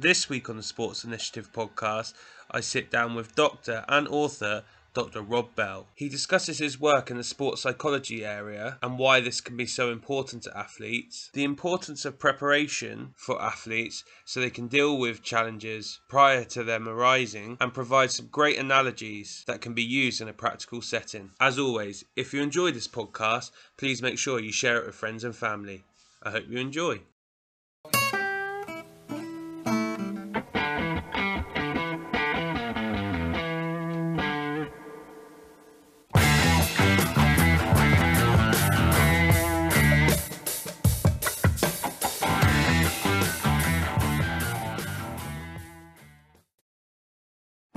This week on the Sports Initiative podcast, I sit down with doctor and author Dr. Rob Bell. He discusses his work in the sports psychology area and why this can be so important to athletes, the importance of preparation for athletes so they can deal with challenges prior to them arising, and provides some great analogies that can be used in a practical setting. As always, if you enjoy this podcast, please make sure you share it with friends and family. I hope you enjoy.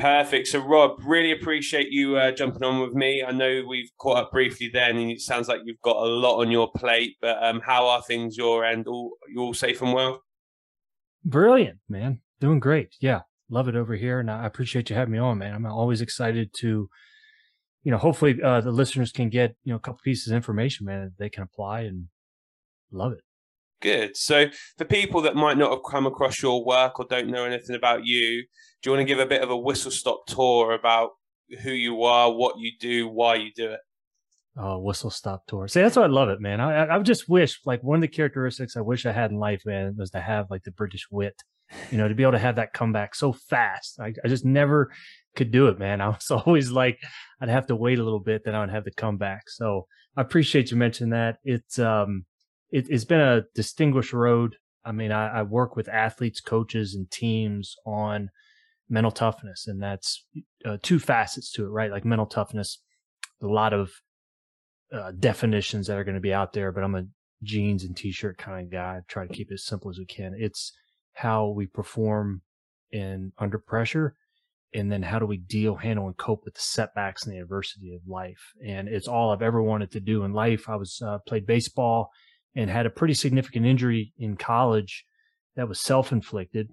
Perfect. So, Rob, really appreciate you uh, jumping on with me. I know we've caught up briefly then, and it sounds like you've got a lot on your plate. But um, how are things your end? All you all safe and well? Brilliant, man. Doing great. Yeah, love it over here, and I appreciate you having me on, man. I'm always excited to, you know, hopefully uh, the listeners can get you know a couple pieces of information, man, that they can apply and love it. Good. So, for people that might not have come across your work or don't know anything about you, do you want to give a bit of a whistle stop tour about who you are, what you do, why you do it? Oh, whistle stop tour. See, that's why I love it, man. I, I just wish, like, one of the characteristics I wish I had in life, man, was to have like the British wit, you know, to be able to have that comeback so fast. I, I just never could do it, man. I was always like, I'd have to wait a little bit, then I would have the comeback. So I appreciate you mentioning that. It's, um, it, has been a distinguished road. I mean, I, I, work with athletes, coaches, and teams on mental toughness, and that's uh, two facets to it, right? Like mental toughness, a lot of uh, definitions that are going to be out there, but I'm a jeans and t-shirt kind of guy. I try to keep it as simple as we can. It's how we perform in under pressure, and then how do we deal, handle, and cope with the setbacks and the adversity of life. And it's all I've ever wanted to do in life. I was uh, played baseball and had a pretty significant injury in college that was self-inflicted.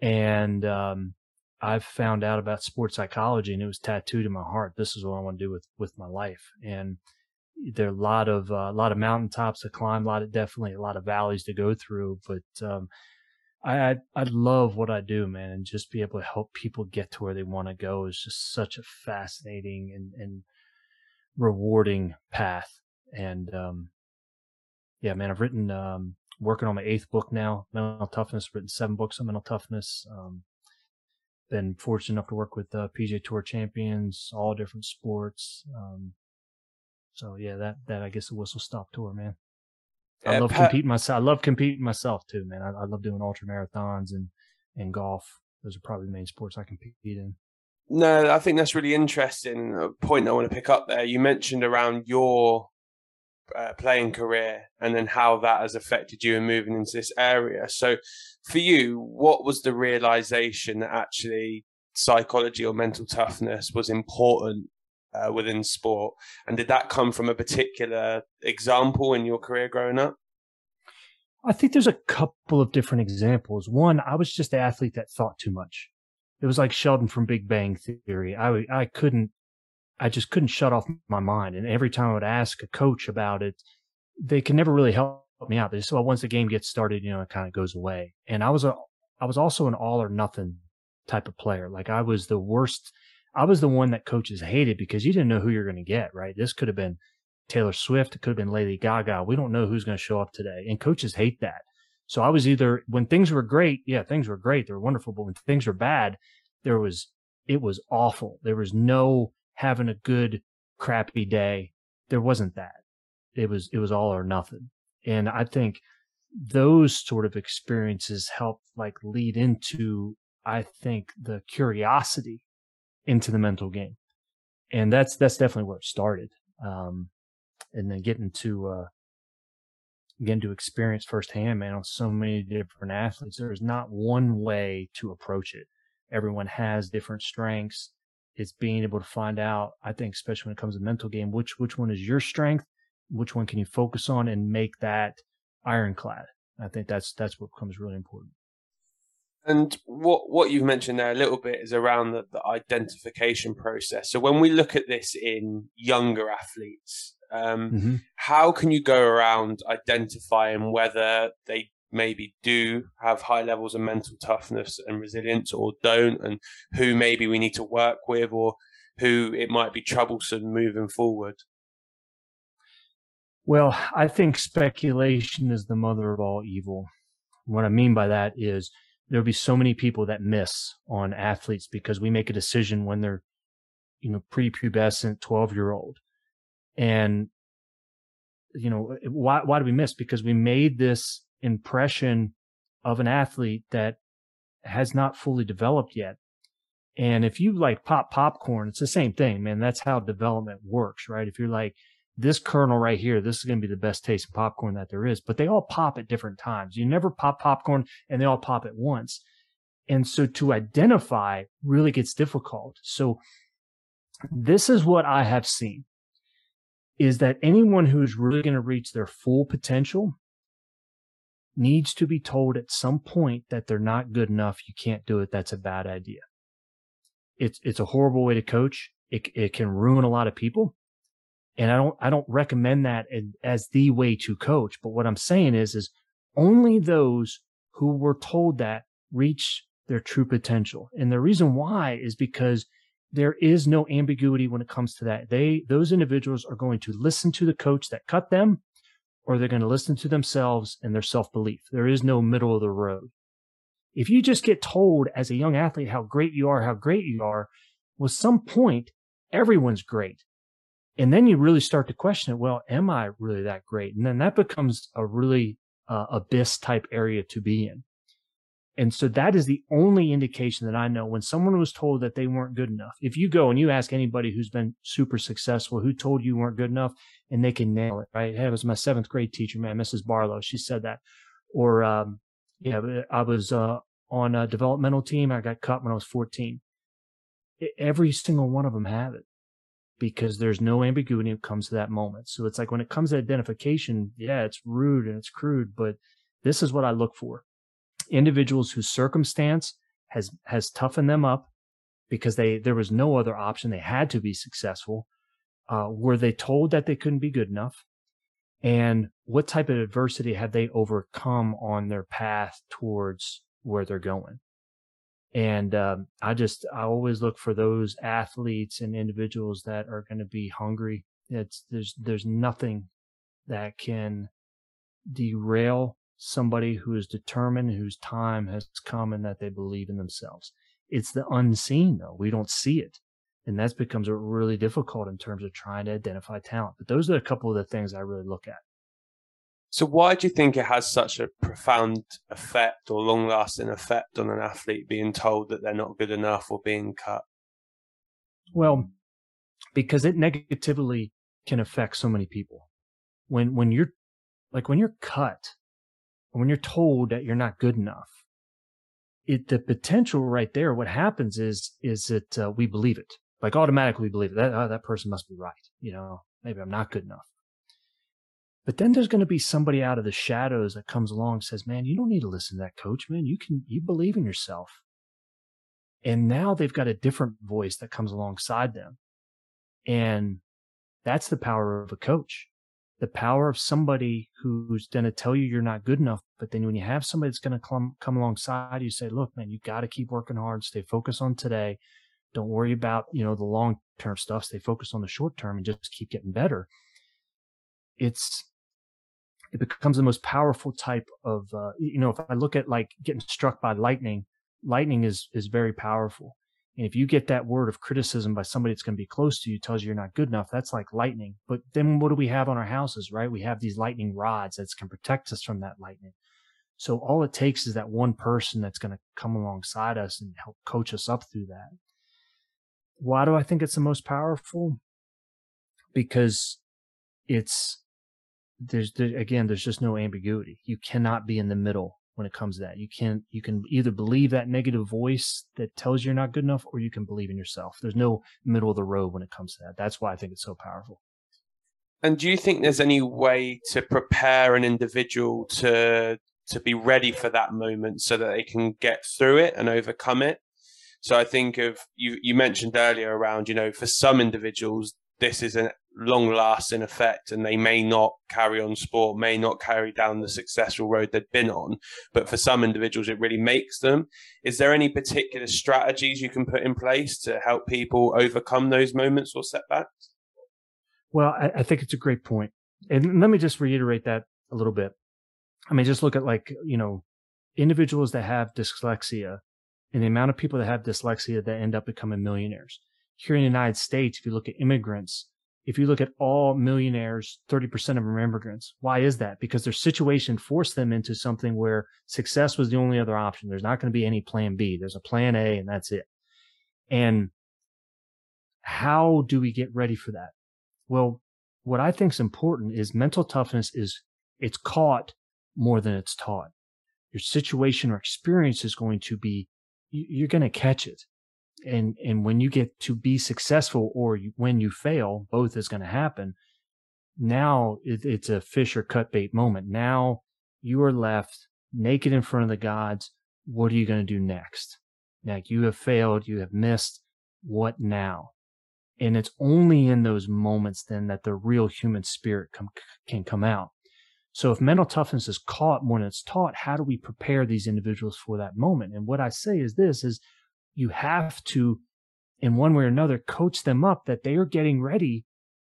And um, I've found out about sports psychology, and it was tattooed in my heart. This is what I want to do with with my life. And there are a lot of uh, a lot of mountaintops to climb, a lot of definitely a lot of valleys to go through. But um, I, I I love what I do, man, and just be able to help people get to where they want to go is just such a fascinating and and rewarding path. And um, yeah, man, I've written, um, working on my eighth book now, mental toughness, written seven books on mental toughness. Um, been fortunate enough to work with uh, PGA Tour champions, all different sports. Um, so yeah, that that I guess the whistle stop tour, man. I love Pat- competing myself. I love competing myself too, man. I, I, love doing ultra marathons and and golf. Those are probably the main sports I compete in. No, I think that's really interesting. A point I want to pick up there. You mentioned around your uh, playing career and then how that has affected you in moving into this area. So, for you, what was the realization that actually psychology or mental toughness was important uh, within sport? And did that come from a particular example in your career growing up? I think there's a couple of different examples. One, I was just an athlete that thought too much. It was like Sheldon from Big Bang Theory. I I couldn't I just couldn't shut off my mind. And every time I would ask a coach about it, they could never really help me out. They just, well, once the game gets started, you know, it kind of goes away. And I was a, I was also an all or nothing type of player. Like I was the worst. I was the one that coaches hated because you didn't know who you're going to get, right? This could have been Taylor Swift. It could have been Lady Gaga. We don't know who's going to show up today. And coaches hate that. So I was either, when things were great, yeah, things were great. They were wonderful. But when things were bad, there was, it was awful. There was no, having a good crappy day. There wasn't that. It was it was all or nothing. And I think those sort of experiences help like lead into I think the curiosity into the mental game. And that's that's definitely where it started. Um, and then getting to uh, getting to experience firsthand, man, on so many different athletes. There is not one way to approach it. Everyone has different strengths it's being able to find out, I think, especially when it comes to mental game, which which one is your strength, which one can you focus on and make that ironclad. I think that's that's what becomes really important. And what what you've mentioned there a little bit is around the, the identification process. So when we look at this in younger athletes, um, mm-hmm. how can you go around identifying whether they maybe do have high levels of mental toughness and resilience or don't, and who maybe we need to work with or who it might be troublesome moving forward? Well, I think speculation is the mother of all evil. What I mean by that is there'll be so many people that miss on athletes because we make a decision when they're, you know, prepubescent 12 year old. And, you know, why, why do we miss? Because we made this impression of an athlete that has not fully developed yet. And if you like pop popcorn, it's the same thing, man. That's how development works, right? If you're like, this kernel right here, this is going to be the best tasting popcorn that there is, but they all pop at different times. You never pop popcorn and they all pop at once. And so to identify really gets difficult. So this is what I have seen is that anyone who's really going to reach their full potential needs to be told at some point that they're not good enough. You can't do it. That's a bad idea. It's, it's a horrible way to coach. It, it can ruin a lot of people. And I don't, I don't recommend that as the way to coach. But what I'm saying is, is only those who were told that reach their true potential. And the reason why is because there is no ambiguity when it comes to that. They, those individuals are going to listen to the coach that cut them or they're going to listen to themselves and their self belief. There is no middle of the road. If you just get told as a young athlete how great you are, how great you are, well, some point, everyone's great. And then you really start to question it. Well, am I really that great? And then that becomes a really uh, abyss type area to be in. And so that is the only indication that I know when someone was told that they weren't good enough. If you go and you ask anybody who's been super successful, who told you weren't good enough, and they can nail it, right? Hey, it was my seventh grade teacher, man, Mrs. Barlow. She said that. Or, um, yeah, I was, uh, on a developmental team. I got cut when I was 14. Every single one of them have it because there's no ambiguity when it comes to that moment. So it's like when it comes to identification, yeah, it's rude and it's crude, but this is what I look for. Individuals whose circumstance has has toughened them up because they there was no other option. They had to be successful. Uh, were they told that they couldn't be good enough? And what type of adversity have they overcome on their path towards where they're going? And um, I just I always look for those athletes and individuals that are going to be hungry. It's there's there's nothing that can derail somebody who is determined, whose time has come, and that they believe in themselves. It's the unseen though; we don't see it, and that becomes really difficult in terms of trying to identify talent. But those are a couple of the things I really look at. So why do you think it has such a profound effect or long lasting effect on an athlete being told that they're not good enough or being cut? Well, because it negatively can affect so many people. When when you're like when you're cut, when you're told that you're not good enough, it the potential right there. What happens is is that uh, we believe it, like automatically believe. That oh, that person must be right. You know, maybe I'm not good enough. But then there's going to be somebody out of the shadows that comes along and says, man, you don't need to listen to that coach, man. You can, you believe in yourself. And now they've got a different voice that comes alongside them. And that's the power of a coach. The power of somebody who's going to tell you you're not good enough. But then when you have somebody that's going to come, come alongside you, say, look, man, you got to keep working hard, stay focused on today. Don't worry about, you know, the long term stuff. Stay focused on the short term and just keep getting better. It's, it becomes the most powerful type of uh, you know if i look at like getting struck by lightning lightning is is very powerful and if you get that word of criticism by somebody that's going to be close to you tells you you're not good enough that's like lightning but then what do we have on our houses right we have these lightning rods that can protect us from that lightning so all it takes is that one person that's going to come alongside us and help coach us up through that why do i think it's the most powerful? Because it's there's there, again there's just no ambiguity. You cannot be in the middle when it comes to that. You can you can either believe that negative voice that tells you you're not good enough or you can believe in yourself. There's no middle of the road when it comes to that. That's why i think it's so powerful. And do you think there's any way to prepare an individual to to be ready for that moment so that they can get through it and overcome it so i think of you you mentioned earlier around you know for some individuals this is a long lasting effect and they may not carry on sport, may not carry down the successful road they've been on. But for some individuals, it really makes them. Is there any particular strategies you can put in place to help people overcome those moments or setbacks? Well, I, I think it's a great point. And let me just reiterate that a little bit. I mean, just look at like, you know, individuals that have dyslexia and the amount of people that have dyslexia that end up becoming millionaires. Here in the United States, if you look at immigrants, if you look at all millionaires, 30% of them are immigrants. Why is that? Because their situation forced them into something where success was the only other option. There's not going to be any plan B. There's a plan A and that's it. And how do we get ready for that? Well, what I think is important is mental toughness is it's caught more than it's taught. Your situation or experience is going to be, you're going to catch it. And and when you get to be successful or you, when you fail both is going to happen. Now it, it's a fish or cut bait moment. Now you are left naked in front of the gods. What are you going to do next? Like you have failed you have missed. What now? And it's only in those moments then that the real human spirit come, can come out so if mental toughness is caught when it's taught how do we prepare these individuals for that moment and what i say is this is you have to, in one way or another, coach them up that they are getting ready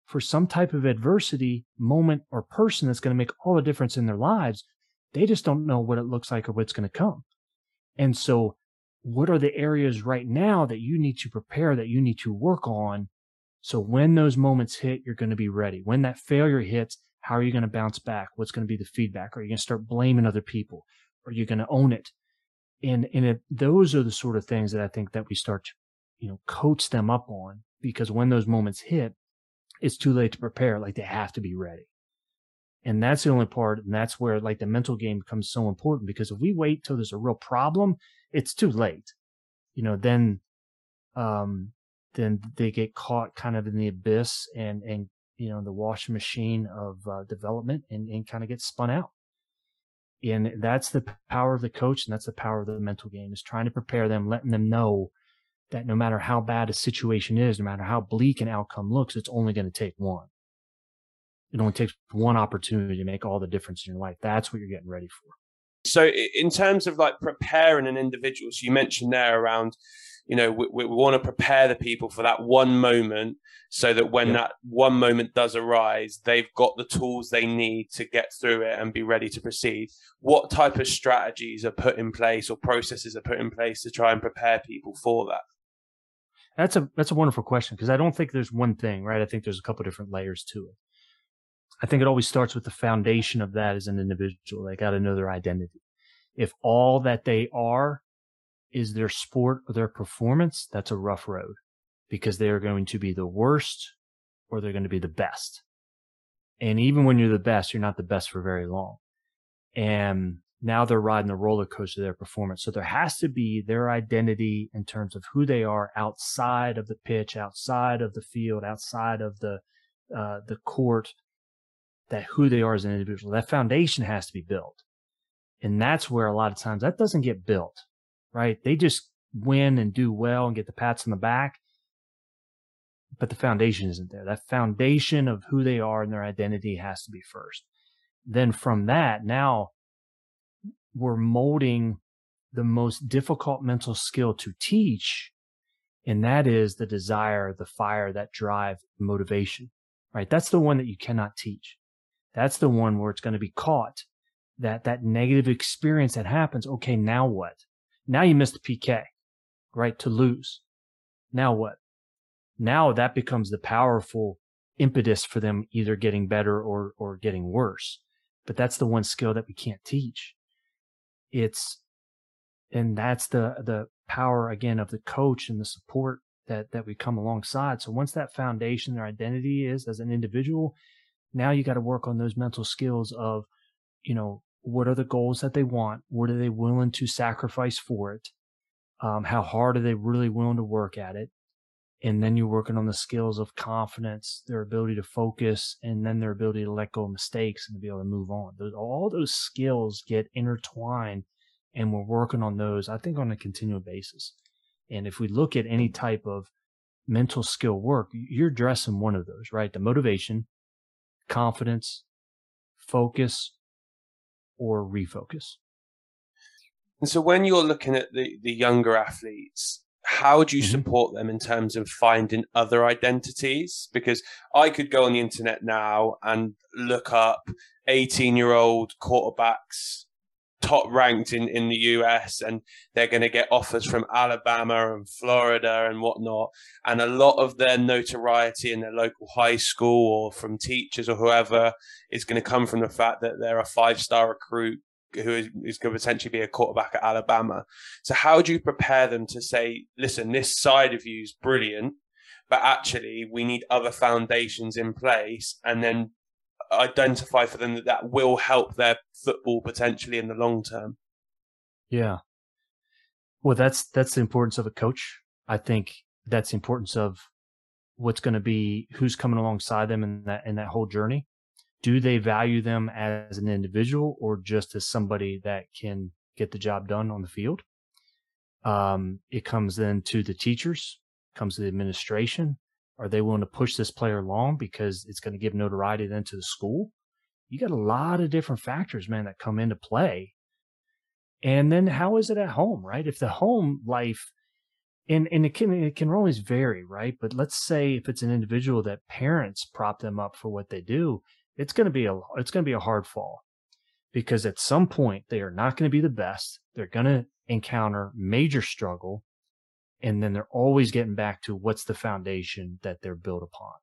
for some type of adversity, moment, or person that's going to make all the difference in their lives. They just don't know what it looks like or what's going to come. And so, what are the areas right now that you need to prepare, that you need to work on? So, when those moments hit, you're going to be ready. When that failure hits, how are you going to bounce back? What's going to be the feedback? Are you going to start blaming other people? Are you going to own it? and and it, those are the sort of things that I think that we start to, you know, coach them up on because when those moments hit, it's too late to prepare. Like they have to be ready. And that's the only part. And that's where like the mental game becomes so important because if we wait till there's a real problem, it's too late. You know, then, um, then they get caught kind of in the abyss and, and, you know, the washing machine of uh, development and, and kind of get spun out. And that's the power of the coach and that's the power of the mental game is trying to prepare them, letting them know that no matter how bad a situation is, no matter how bleak an outcome looks, it's only going to take one. It only takes one opportunity to make all the difference in your life. That's what you're getting ready for. So, in terms of like preparing an individual, so you mentioned there around you know we, we want to prepare the people for that one moment so that when that one moment does arise they've got the tools they need to get through it and be ready to proceed. What type of strategies are put in place or processes are put in place to try and prepare people for that? That's a that's a wonderful question because i don't think there's one thing right? I think there's a couple different layers to it. I think it always starts with the foundation of that as an individual they got to know their identity. If all that they are is their sport or their performance, that's a rough road because they are going to be the worst or they're going to be the best. And even when you're the best, you're not the best for very long. And now they're riding the roller coaster of their performance. So there has to be their identity in terms of who they are outside of the pitch, outside of the field, outside of the, uh, the court, that who they are as an individual. That foundation has to be built. And that's where a lot of times that doesn't get built right? They just win and do well and get the pats on the back. But the foundation isn't there. That foundation of who they are and their identity has to be first. Then from that, now we're molding the most difficult mental skill to teach. And that is the desire, the fire, that drive, motivation, right? That's the one that you cannot teach. That's the one where it's going to be caught that that negative experience that happens. Okay. Now what? Now you missed the PK, right? To lose. Now what? Now that becomes the powerful impetus for them either getting better or, or getting worse. But that's the one skill that we can't teach. It's, and that's the, the power again of the coach and the support that, that we come alongside. So once that foundation, their identity is as an individual, now you got to work on those mental skills of, you know, what are the goals that they want? What are they willing to sacrifice for it? Um, how hard are they really willing to work at it? And then you're working on the skills of confidence, their ability to focus, and then their ability to let go of mistakes and to be able to move on. Those, all those skills get intertwined, and we're working on those, I think, on a continual basis. And if we look at any type of mental skill work, you're addressing one of those, right? The motivation, confidence, focus, or refocus. And so when you're looking at the, the younger athletes, how do you mm-hmm. support them in terms of finding other identities? Because I could go on the internet now and look up 18 year old quarterbacks top ranked in, in the US and they're going to get offers from Alabama and Florida and whatnot. And a lot of their notoriety in their local high school or from teachers or whoever is going to come from the fact that they're a five star recruit who is, is going to potentially be a quarterback at Alabama. So, how do you prepare them to say, listen, this side of you is brilliant, but actually we need other foundations in place and then identify for them that that will help their football potentially in the long term. Yeah. Well, that's that's the importance of a coach. I think that's the importance of what's going to be who's coming alongside them in that in that whole journey. Do they value them as an individual or just as somebody that can get the job done on the field? Um, it comes then to the teachers, comes to the administration, are they willing to push this player along because it's going to give notoriety then to the school? You got a lot of different factors, man, that come into play. And then how is it at home, right? If the home life and and it can it can always vary, right? But let's say if it's an individual that parents prop them up for what they do, it's going to be a it's going to be a hard fall because at some point they are not going to be the best. They're going to encounter major struggle and then they're always getting back to what's the foundation that they're built upon.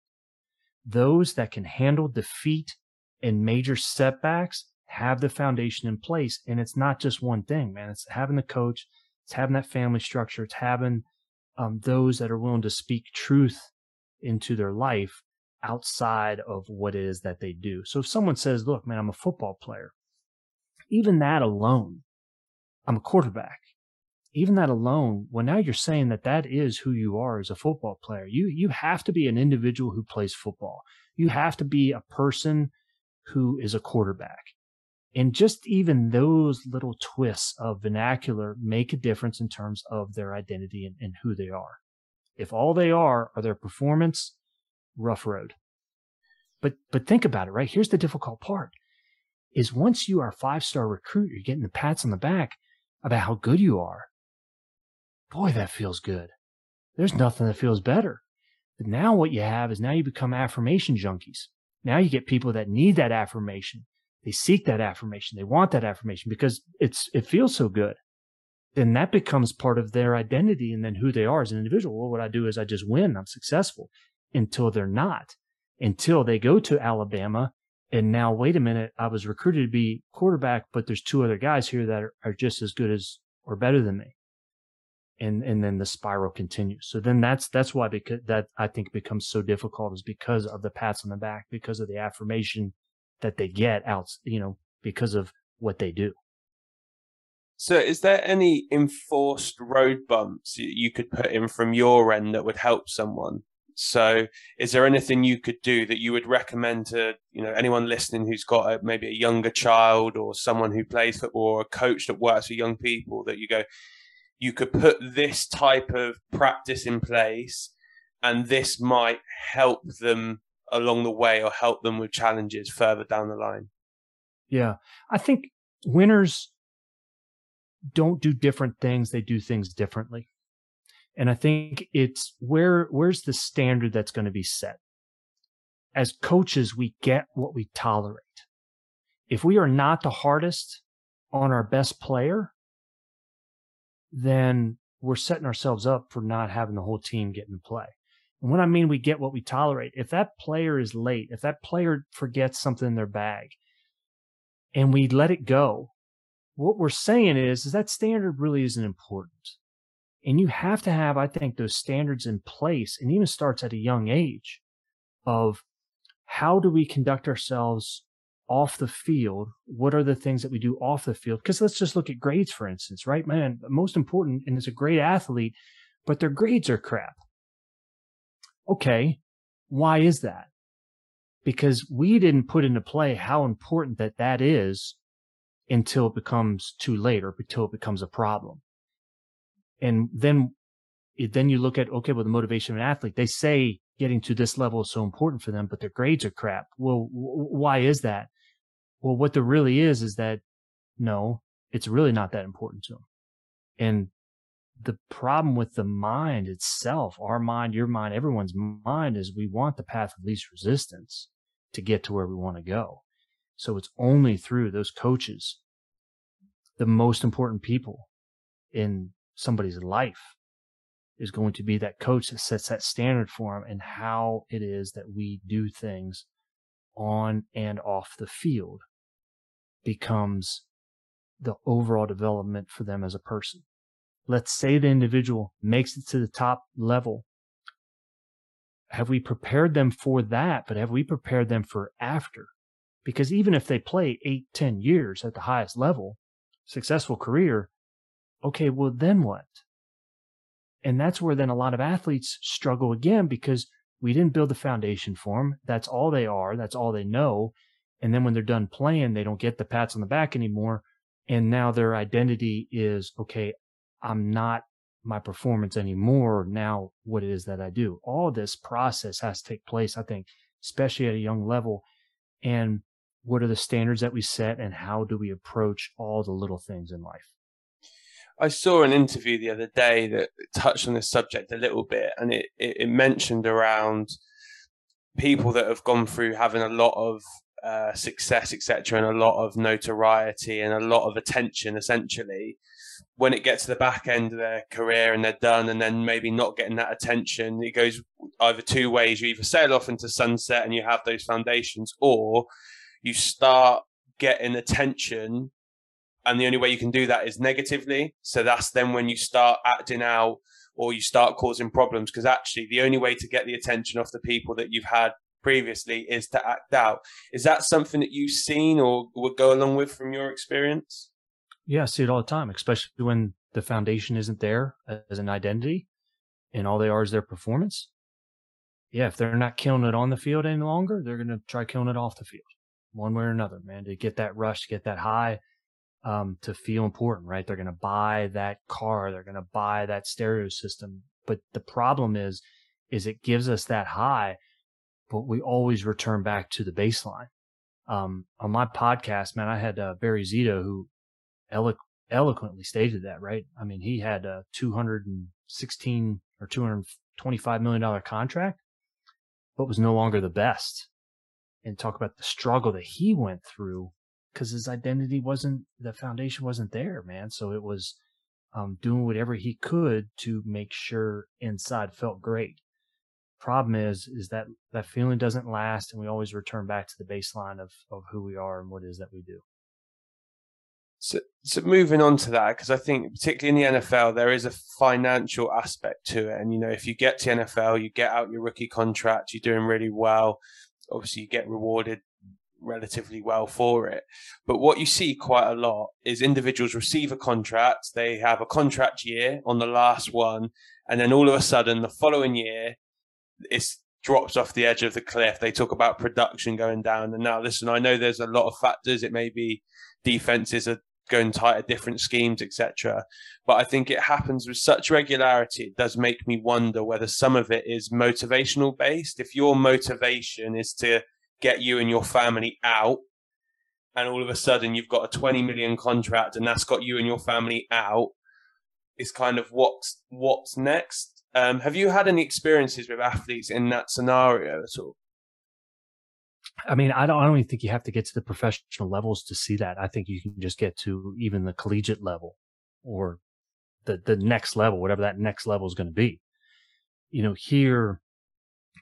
Those that can handle defeat and major setbacks have the foundation in place. And it's not just one thing, man. It's having the coach, it's having that family structure, it's having um, those that are willing to speak truth into their life outside of what it is that they do. So if someone says, look, man, I'm a football player, even that alone, I'm a quarterback even that alone, well, now you're saying that that is who you are as a football player. You you have to be an individual who plays football. You have to be a person who is a quarterback. And just even those little twists of vernacular make a difference in terms of their identity and, and who they are. If all they are are their performance, rough road. But but think about it, right? Here's the difficult part. Is once you are a five star recruit, you're getting the pats on the back about how good you are boy, that feels good. There's nothing that feels better. But now what you have is now you become affirmation junkies. Now you get people that need that affirmation. They seek that affirmation. They want that affirmation because it's, it feels so good. Then that becomes part of their identity and then who they are as an individual. Well, what I do is I just win. I'm successful until they're not, until they go to Alabama. And now, wait a minute. I was recruited to be quarterback, but there's two other guys here that are, are just as good as or better than me and and then the spiral continues. So then that's that's why because that I think becomes so difficult is because of the pats on the back, because of the affirmation that they get out, you know, because of what they do. So, is there any enforced road bumps you could put in from your end that would help someone? So, is there anything you could do that you would recommend to you know anyone listening who's got a, maybe a younger child or someone who plays football or a coach that works with young people that you go, you could put this type of practice in place and this might help them along the way or help them with challenges further down the line. Yeah. I think winners don't do different things, they do things differently. And I think it's where where's the standard that's going to be set? As coaches, we get what we tolerate. If we are not the hardest on our best player, then we're setting ourselves up for not having the whole team get into play. And what I mean, we get what we tolerate. If that player is late, if that player forgets something in their bag and we let it go, what we're saying is, is that standard really isn't important. And you have to have, I think, those standards in place and even starts at a young age of how do we conduct ourselves off the field, what are the things that we do off the field? Because let's just look at grades, for instance, right? Man, most important, and is a great athlete, but their grades are crap. Okay. Why is that? Because we didn't put into play how important that that is until it becomes too late or until it becomes a problem. And then then you look at, okay, well, the motivation of an athlete, they say getting to this level is so important for them, but their grades are crap. Well, why is that? Well, what there really is, is that no, it's really not that important to them. And the problem with the mind itself, our mind, your mind, everyone's mind is we want the path of least resistance to get to where we want to go. So it's only through those coaches, the most important people in somebody's life is going to be that coach that sets that standard for them and how it is that we do things on and off the field becomes the overall development for them as a person. Let's say the individual makes it to the top level. Have we prepared them for that? But have we prepared them for after? Because even if they play eight, ten years at the highest level, successful career, okay, well, then what? And that's where then a lot of athletes struggle again because we didn't build the foundation for them. That's all they are. That's all they know. And then when they're done playing, they don't get the pats on the back anymore. And now their identity is, okay, I'm not my performance anymore. Now what it is that I do. All this process has to take place, I think, especially at a young level. And what are the standards that we set and how do we approach all the little things in life? I saw an interview the other day that touched on this subject a little bit, and it, it, it mentioned around people that have gone through having a lot of uh, success, etc., and a lot of notoriety and a lot of attention, essentially. When it gets to the back end of their career and they're done, and then maybe not getting that attention, it goes either two ways. You either sail off into sunset and you have those foundations, or you start getting attention and the only way you can do that is negatively so that's then when you start acting out or you start causing problems because actually the only way to get the attention of the people that you've had previously is to act out is that something that you've seen or would go along with from your experience yeah i see it all the time especially when the foundation isn't there as an identity and all they are is their performance yeah if they're not killing it on the field any longer they're going to try killing it off the field one way or another man to get that rush to get that high um, to feel important, right? They're going to buy that car. They're going to buy that stereo system. But the problem is, is it gives us that high, but we always return back to the baseline. Um, on my podcast, man, I had uh, Barry Zito who elo- eloquently stated that, right? I mean, he had a 216 or 225 million dollar contract, but was no longer the best. And talk about the struggle that he went through because his identity wasn't the foundation wasn't there, man. So it was um, doing whatever he could to make sure inside felt great. Problem is, is that that feeling doesn't last, and we always return back to the baseline of of who we are and what it is that we do. So, so moving on to that, because I think particularly in the NFL, there is a financial aspect to it. And, you know, if you get to NFL, you get out your rookie contract, you're doing really well. Obviously, you get rewarded relatively well for it. But what you see quite a lot is individuals receive a contract, they have a contract year on the last one, and then all of a sudden the following year it drops off the edge of the cliff. They talk about production going down. And now listen, I know there's a lot of factors. It may be defenses are going tighter, different schemes, etc. But I think it happens with such regularity. It does make me wonder whether some of it is motivational based. If your motivation is to get you and your family out and all of a sudden you've got a 20 million contract and that's got you and your family out is kind of what's what's next um, have you had any experiences with athletes in that scenario at all I mean, I don't, I don't even think you have to get to the professional levels to see that. I think you can just get to even the collegiate level or the, the next level, whatever that next level is going to be. You know, here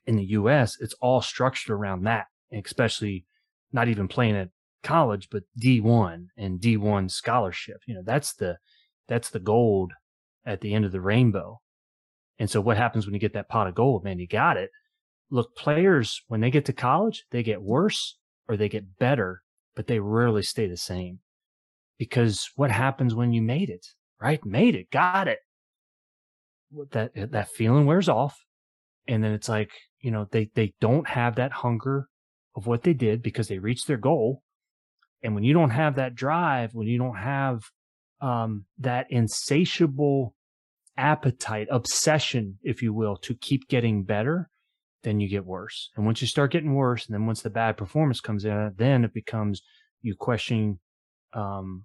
in the US, it's all structured around that especially not even playing at college, but D1 and D1 scholarship. You know, that's the, that's the gold at the end of the rainbow. And so what happens when you get that pot of gold, man, you got it. Look, players, when they get to college, they get worse or they get better, but they rarely stay the same because what happens when you made it, right? Made it, got it. That, that feeling wears off. And then it's like, you know, they, they don't have that hunger of what they did because they reached their goal. And when you don't have that drive, when you don't have um, that insatiable appetite, obsession, if you will, to keep getting better, then you get worse. And once you start getting worse, and then once the bad performance comes in, then it becomes you questioning, um,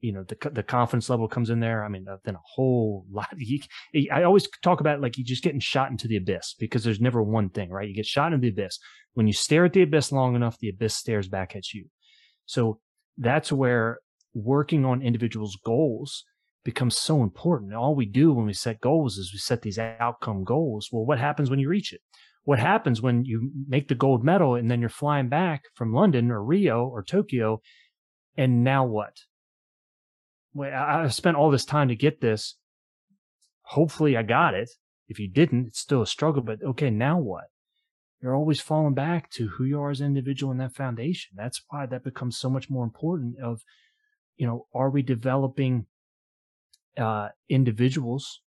you know, the the confidence level comes in there. I mean, uh, then a whole lot. He, I always talk about like you just getting shot into the abyss because there's never one thing, right? You get shot into the abyss. When you stare at the abyss long enough, the abyss stares back at you. So that's where working on individuals' goals becomes so important. All we do when we set goals is we set these outcome goals. Well, what happens when you reach it? What happens when you make the gold medal and then you're flying back from London or Rio or Tokyo? And now what? Well, I spent all this time to get this. Hopefully I got it. If you didn't, it's still a struggle, but okay, now what? You're always falling back to who you are as an individual in that foundation. That's why that becomes so much more important of, you know, are we developing uh, individuals,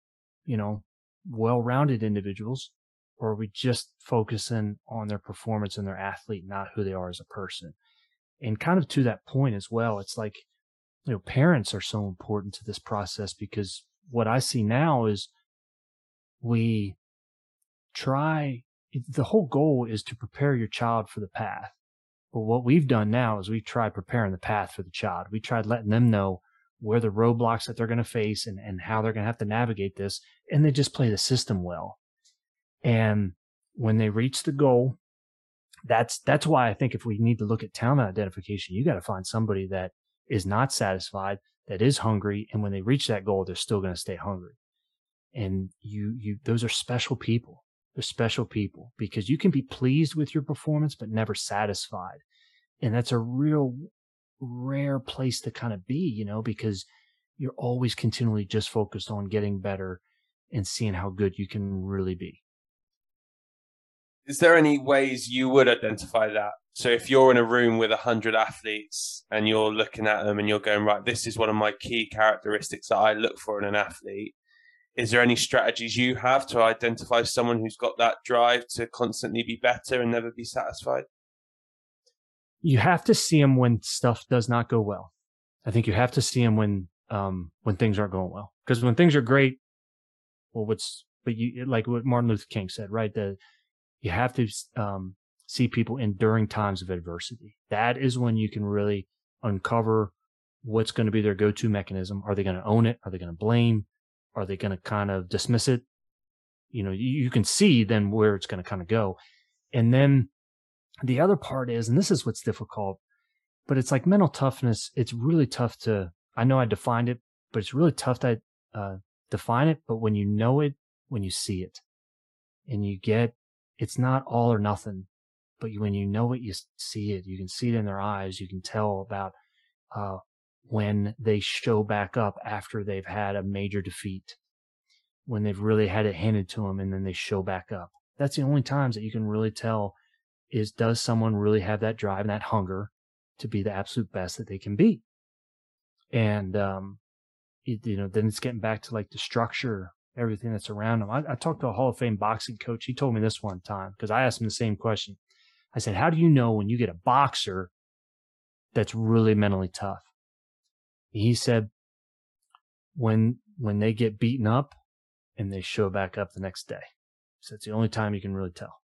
you know, well-rounded individuals, or are we just focusing on their performance and their athlete, not who they are as a person? And kind of to that point as well, it's like, you know, parents are so important to this process because what I see now is we try, the whole goal is to prepare your child for the path. But what we've done now is we've tried preparing the path for the child. We tried letting them know where the roadblocks that they're going to face and, and how they're going to have to navigate this. And they just play the system well. And when they reach the goal, that's, that's why I think if we need to look at talent identification, you got to find somebody that is not satisfied, that is hungry. And when they reach that goal, they're still going to stay hungry. And you, you, those are special people. They're special people because you can be pleased with your performance, but never satisfied. And that's a real rare place to kind of be, you know, because you're always continually just focused on getting better and seeing how good you can really be. Is there any ways you would identify that? So if you're in a room with a hundred athletes and you're looking at them and you're going, right, this is one of my key characteristics that I look for in an athlete. Is there any strategies you have to identify someone who's got that drive to constantly be better and never be satisfied? You have to see him when stuff does not go well. I think you have to see him when um when things aren't going well. Because when things are great, well, what's but you like what Martin Luther King said, right? That you have to um see people enduring times of adversity. That is when you can really uncover what's going to be their go-to mechanism. Are they going to own it? Are they going to blame? Are they going to kind of dismiss it? You know, you, you can see then where it's going to kind of go. And then the other part is, and this is what's difficult, but it's like mental toughness. It's really tough to, I know I defined it, but it's really tough to uh, define it. But when you know it, when you see it and you get, it's not all or nothing, but when you know it, you see it, you can see it in their eyes. You can tell about, uh, when they show back up after they've had a major defeat, when they've really had it handed to them and then they show back up. That's the only times that you can really tell is does someone really have that drive and that hunger to be the absolute best that they can be? And, um, it, you know, then it's getting back to like the structure, everything that's around them. I, I talked to a Hall of Fame boxing coach. He told me this one time because I asked him the same question. I said, how do you know when you get a boxer that's really mentally tough? He said, when, when they get beaten up and they show back up the next day. So it's the only time you can really tell.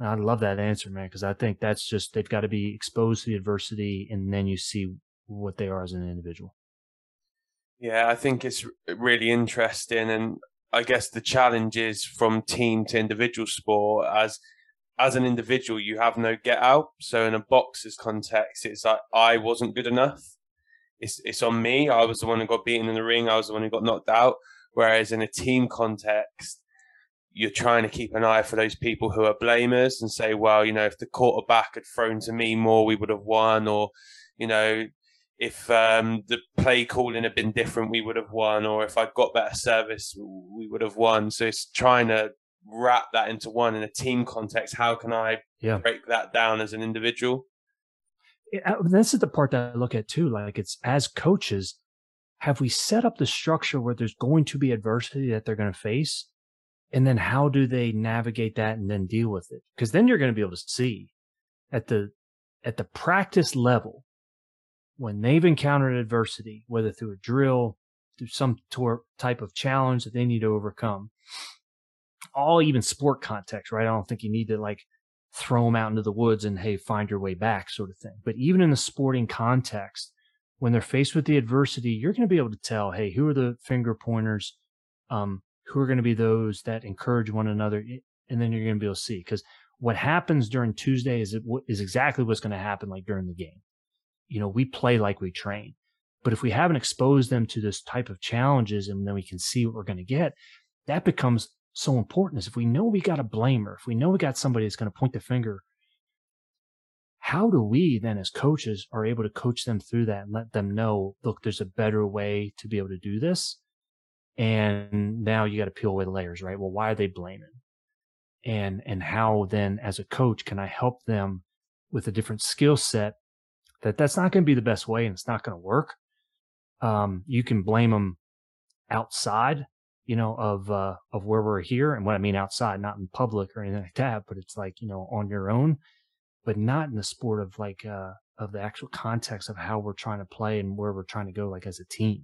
I love that answer, man, because I think that's just they've got to be exposed to the adversity, and then you see what they are as an individual. Yeah, I think it's really interesting, and I guess the challenge is from team to individual sport. As as an individual, you have no get out. So in a boxer's context, it's like I wasn't good enough. It's it's on me. I was the one who got beaten in the ring. I was the one who got knocked out. Whereas in a team context, you're trying to keep an eye for those people who are blamers and say, well, you know, if the quarterback had thrown to me more, we would have won, or, you know, if um, the play calling had been different, we would have won, or if I got better service, we would have won. So it's trying to wrap that into one in a team context. How can I yeah. break that down as an individual? Yeah, this is the part that I look at too. Like it's as coaches, have we set up the structure where there's going to be adversity that they're going to face? And then how do they navigate that and then deal with it because then you're going to be able to see at the at the practice level when they've encountered adversity whether through a drill through some tor- type of challenge that they need to overcome. All even sport context, right? I don't think you need to like throw them out into the woods and hey, find your way back, sort of thing. But even in the sporting context, when they're faced with the adversity, you're going to be able to tell, hey, who are the finger pointers? Um, who are going to be those that encourage one another? Eh, and then you're going to be able to see because what happens during Tuesday is is exactly what's going to happen like during the game. You know, we play like we train. But if we haven't exposed them to this type of challenges and then we can see what we're going to get, that becomes so important. Is if we know we got a blamer, if we know we got somebody that's going to point the finger, how do we then as coaches are able to coach them through that and let them know, look, there's a better way to be able to do this. And now you got to peel away the layers, right? Well, why are they blaming? And, and how then as a coach can I help them with a different skill set that that's not going to be the best way and it's not going to work um, you can blame them outside, you know, of uh, of where we're here. And what I mean outside, not in public or anything like that, but it's like you know on your own, but not in the sport of like uh, of the actual context of how we're trying to play and where we're trying to go, like as a team.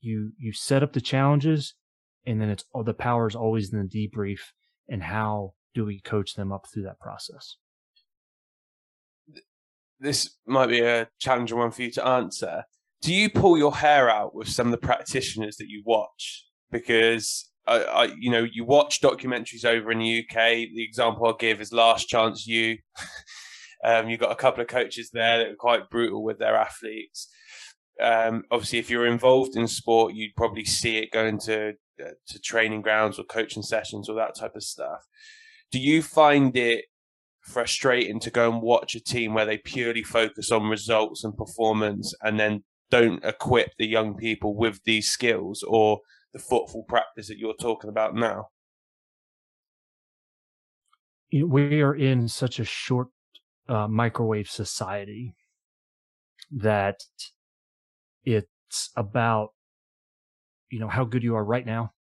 You you set up the challenges, and then it's all the power is always in the debrief and how do we coach them up through that process this might be a challenging one for you to answer do you pull your hair out with some of the practitioners that you watch? Because I, I, you know, you watch documentaries over in the UK. The example I'll give is Last Chance U. um, you've got a couple of coaches there that are quite brutal with their athletes. Um, obviously, if you're involved in sport, you'd probably see it going to uh, to training grounds or coaching sessions or that type of stuff. Do you find it frustrating to go and watch a team where they purely focus on results and performance and then don't equip the young people with these skills or the football practice that you're talking about now? We are in such a short uh, microwave society that it's about you know how good you are right now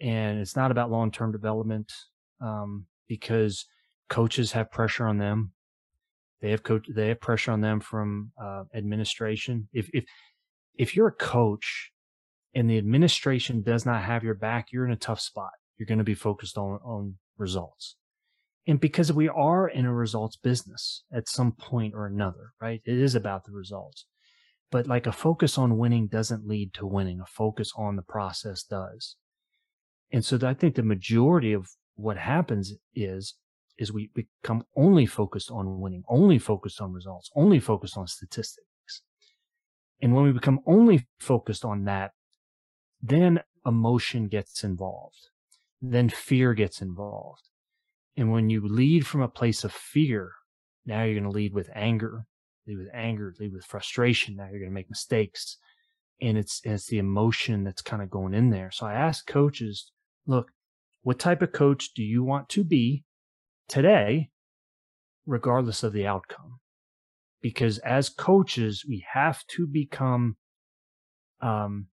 and it's not about long-term development um, because coaches have pressure on them they have coach. They have pressure on them from uh, administration. If if if you're a coach and the administration does not have your back, you're in a tough spot. You're going to be focused on on results, and because we are in a results business at some point or another, right? It is about the results, but like a focus on winning doesn't lead to winning. A focus on the process does, and so I think the majority of what happens is is we become only focused on winning, only focused on results, only focused on statistics. And when we become only focused on that, then emotion gets involved. Then fear gets involved. And when you lead from a place of fear, now you're going to lead with anger, lead with anger, lead with frustration. Now you're going to make mistakes. And it's, it's the emotion that's kind of going in there. So I ask coaches, look, what type of coach do you want to be? today, regardless of the outcome. Because as coaches, we have to become, um,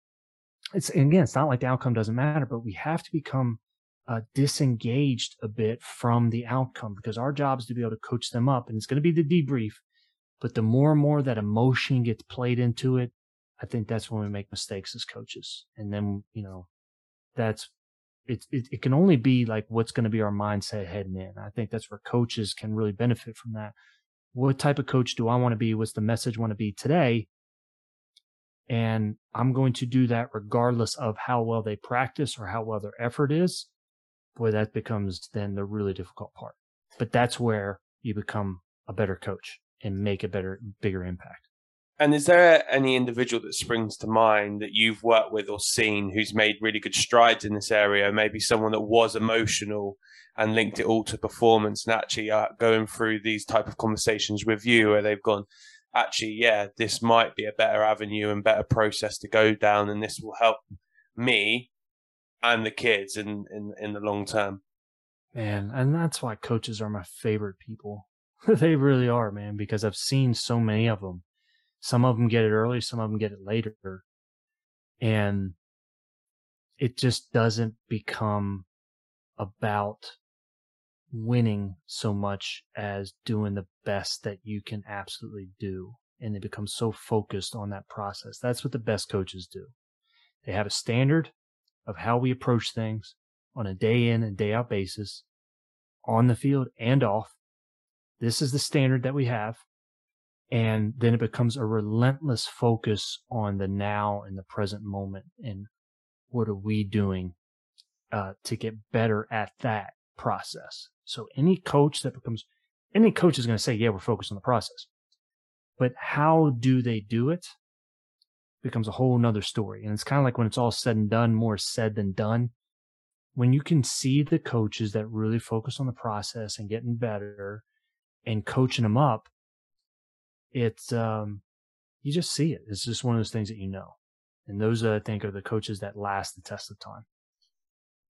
it's again, it's not like the outcome doesn't matter, but we have to become uh, disengaged a bit from the outcome because our job is to be able to coach them up, and it's going to be the debrief. But the more and more that emotion gets played into it, I think that's when we make mistakes as coaches, and then you know, that's it, it, it can only be like what's going to be our mindset heading in. I think that's where coaches can really benefit from that. What type of coach do I want to be? What's the message want to be today? And I'm going to do that regardless of how well they practice or how well their effort is. Boy, that becomes then the really difficult part. But that's where you become a better coach and make a better, bigger impact. And is there any individual that springs to mind that you've worked with or seen who's made really good strides in this area? Maybe someone that was emotional and linked it all to performance, and actually uh, going through these type of conversations with you, where they've gone, actually, yeah, this might be a better avenue and better process to go down, and this will help me and the kids in in, in the long term. Man, and that's why coaches are my favorite people. they really are, man, because I've seen so many of them some of them get it early, some of them get it later. And it just doesn't become about winning so much as doing the best that you can absolutely do. and they become so focused on that process. That's what the best coaches do. They have a standard of how we approach things on a day in and day out basis on the field and off. This is the standard that we have. And then it becomes a relentless focus on the now and the present moment. And what are we doing uh, to get better at that process? So any coach that becomes, any coach is going to say, yeah, we're focused on the process. But how do they do it? Becomes a whole nother story. And it's kind of like when it's all said and done, more said than done. When you can see the coaches that really focus on the process and getting better and coaching them up, it's, um, you just see it. It's just one of those things that you know. And those, I think, are the coaches that last the test of time.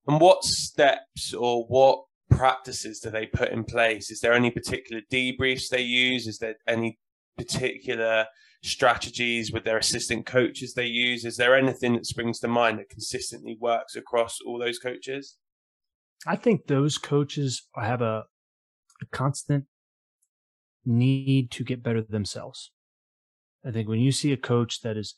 And what steps or what practices do they put in place? Is there any particular debriefs they use? Is there any particular strategies with their assistant coaches they use? Is there anything that springs to mind that consistently works across all those coaches? I think those coaches have a, a constant need to get better themselves. I think when you see a coach that is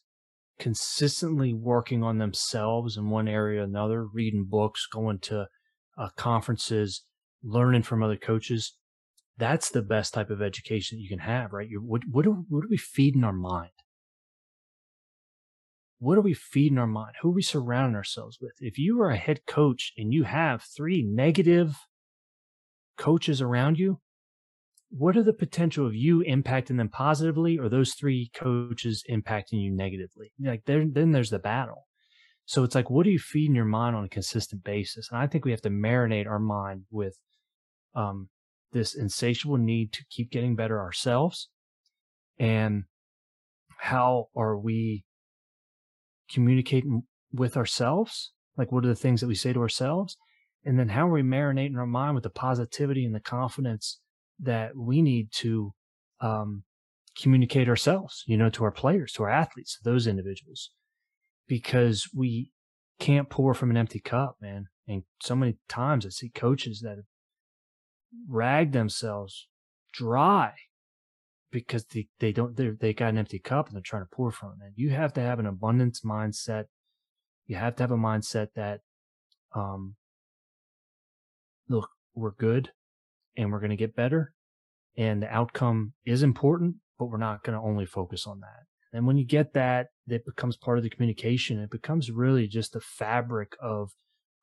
consistently working on themselves in one area or another, reading books, going to uh, conferences, learning from other coaches, that's the best type of education that you can have, right? You're, what, what, are, what are we feeding our mind? What are we feeding our mind? Who are we surrounding ourselves with? If you are a head coach and you have three negative coaches around you, what are the potential of you impacting them positively or those three coaches impacting you negatively? Like there, then there's the battle. So it's like, what are you feeding your mind on a consistent basis? And I think we have to marinate our mind with um, this insatiable need to keep getting better ourselves. And how are we communicating with ourselves? Like, what are the things that we say to ourselves? And then how are we marinating our mind with the positivity and the confidence that we need to um, communicate ourselves, you know, to our players, to our athletes, to those individuals, because we can't pour from an empty cup, man. And so many times I see coaches that ragged themselves dry because they, they don't they they got an empty cup and they're trying to pour from it. You have to have an abundance mindset. You have to have a mindset that, um, look, we're good and we're going to get better. And the outcome is important, but we're not going to only focus on that. And when you get that, that becomes part of the communication. It becomes really just the fabric of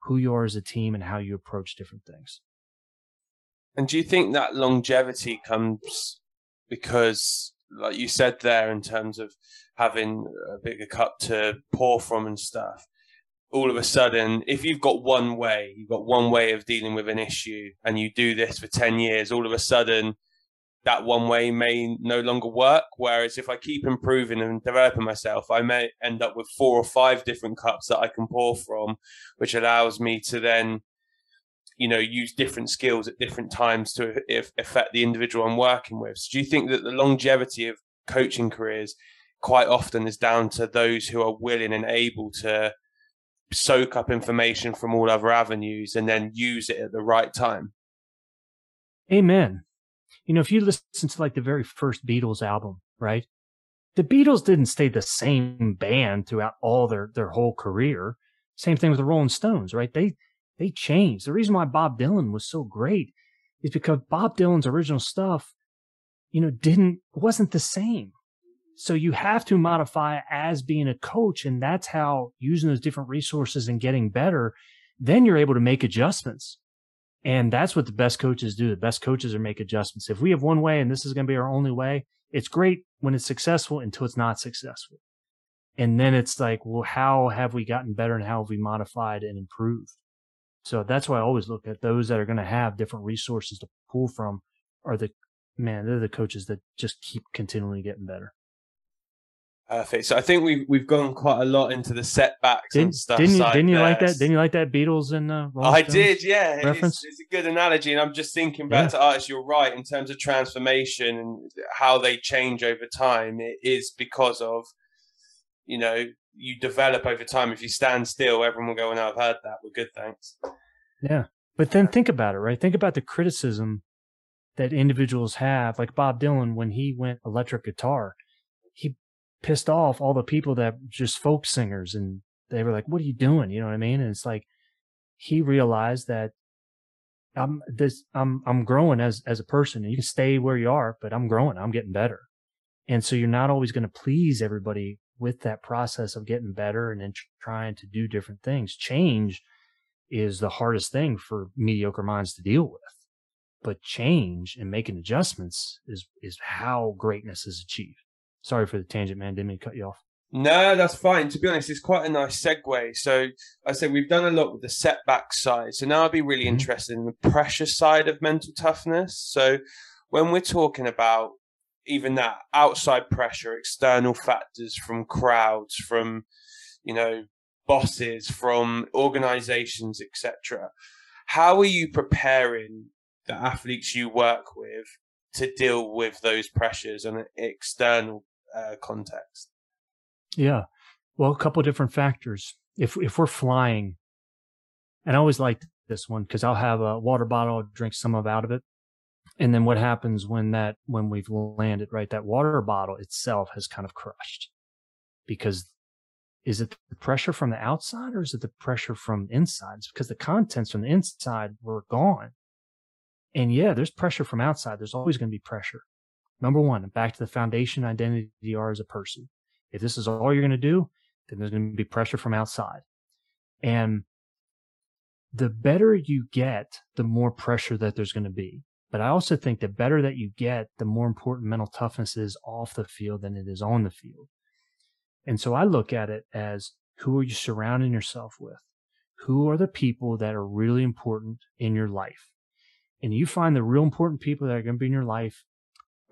who you are as a team and how you approach different things. And do you think that longevity comes because, like you said there, in terms of having a bigger cup to pour from and stuff, all of a sudden, if you've got one way, you've got one way of dealing with an issue, and you do this for 10 years, all of a sudden, that one way may no longer work. Whereas if I keep improving and developing myself, I may end up with four or five different cups that I can pour from, which allows me to then, you know, use different skills at different times to affect the individual I'm working with. So do you think that the longevity of coaching careers quite often is down to those who are willing and able to soak up information from all other avenues and then use it at the right time. Amen. You know, if you listen to like the very first Beatles album, right? The Beatles didn't stay the same band throughout all their their whole career. Same thing with the Rolling Stones, right? They they changed. The reason why Bob Dylan was so great is because Bob Dylan's original stuff, you know, didn't wasn't the same. So you have to modify as being a coach. And that's how using those different resources and getting better, then you're able to make adjustments. And that's what the best coaches do. The best coaches are make adjustments. If we have one way and this is going to be our only way, it's great when it's successful until it's not successful. And then it's like, well, how have we gotten better and how have we modified and improved? So that's why I always look at those that are going to have different resources to pull from are the man, they're the coaches that just keep continually getting better. Perfect. So I think we've we've gone quite a lot into the setbacks didn't, and stuff. Didn't you, didn't you like that? Didn't you like that Beatles and uh, I did, yeah. Reference? It's, it's, a good analogy, and I'm just thinking back yeah. to artists. You're right in terms of transformation and how they change over time. It is because of, you know, you develop over time. If you stand still, everyone will go, "No, I've heard that. We're good, thanks." Yeah, but then think about it, right? Think about the criticism that individuals have, like Bob Dylan when he went electric guitar pissed off all the people that just folk singers and they were like, what are you doing? You know what I mean? And it's like, he realized that I'm this, I'm, I'm growing as, as a person and you can stay where you are, but I'm growing, I'm getting better. And so you're not always going to please everybody with that process of getting better and then trying to do different things. Change is the hardest thing for mediocre minds to deal with. But change and making adjustments is is how greatness is achieved. Sorry for the tangent, man. Didn't mean to cut you off. No, that's fine. To be honest, it's quite a nice segue. So I said we've done a lot with the setback side. So now I'd be really mm-hmm. interested in the pressure side of mental toughness. So when we're talking about even that outside pressure, external factors from crowds, from you know bosses, from organizations, etc. How are you preparing the athletes you work with to deal with those pressures in an external uh, context? Yeah, well, a couple different factors. If if we're flying, and I always like this one because I'll have a water bottle, drink some of out of it, and then what happens when that when we've landed right that water bottle itself has kind of crushed because is it the pressure from the outside or is it the pressure from inside? It's because the contents from the inside were gone. And yeah there's pressure from outside. There's always going to be pressure number one back to the foundation identity you are as a person if this is all you're going to do then there's going to be pressure from outside and the better you get the more pressure that there's going to be but I also think the better that you get, the more important mental toughness is off the field than it is on the field. And so I look at it as who are you surrounding yourself with? Who are the people that are really important in your life? And you find the real important people that are going to be in your life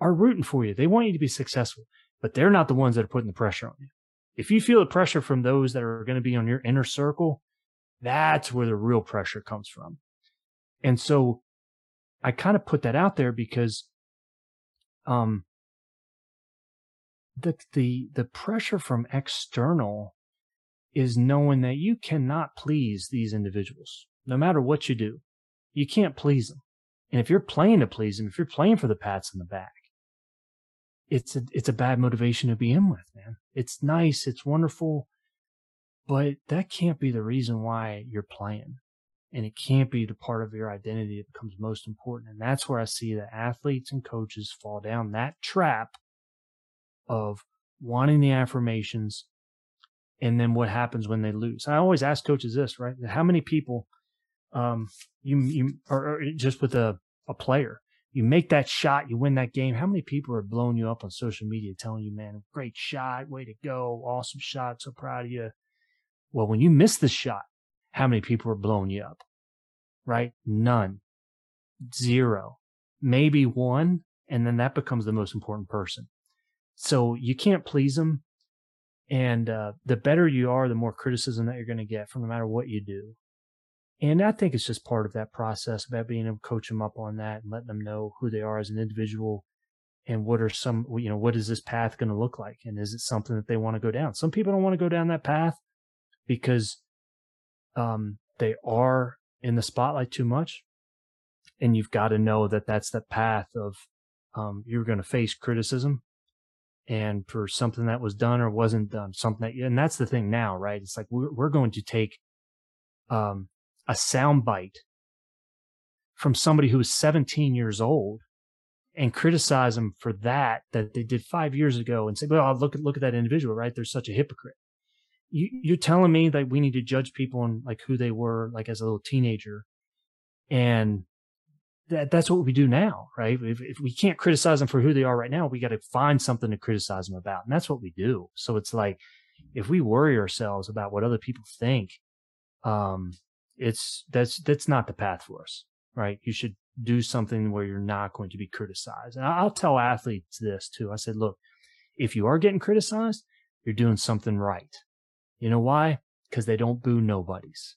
are rooting for you. They want you to be successful, but they're not the ones that are putting the pressure on you. If you feel the pressure from those that are going to be on your inner circle, that's where the real pressure comes from. And so I kind of put that out there because, um, the, the, the pressure from external is knowing that you cannot please these individuals, no matter what you do. You can't please them. And if you're playing to please them, if you're playing for the pats in the back, it's a, it's a bad motivation to be in with, man. It's nice. It's wonderful, but that can't be the reason why you're playing and it can't be the part of your identity that becomes most important. And that's where I see that athletes and coaches fall down that trap of wanting the affirmations. And then what happens when they lose? I always ask coaches this, right? How many people, um, you, you, or, or just with a, a player, you make that shot, you win that game. How many people are blowing you up on social media telling you, man, great shot, way to go, awesome shot, so proud of you. Well, when you miss the shot, how many people are blowing you up? Right? None. Zero. Maybe one. And then that becomes the most important person. So you can't please them. And uh, the better you are, the more criticism that you're going to get from no matter what you do. And I think it's just part of that process about being able to coach them up on that and letting them know who they are as an individual and what are some, you know, what is this path going to look like? And is it something that they want to go down? Some people don't want to go down that path because um, they are in the spotlight too much. And you've got to know that that's the path of um, you're going to face criticism and for something that was done or wasn't done, something that, and that's the thing now, right? It's like we're, we're going to take um, a soundbite from somebody who is 17 years old and criticize them for that that they did five years ago and say, well, look at look at that individual, right? They're such a hypocrite. You, you're telling me that we need to judge people on like who they were like as a little teenager and that that's what we do now right? If, if we can't criticize them for who they are right now we got to find something to criticize them about and that's what we do. So it's like if we worry ourselves about what other people think um it's that's that's not the path for us right you should do something where you're not going to be criticized and i'll tell athletes this too i said look if you are getting criticized you're doing something right you know why? Because they don't boo nobodies.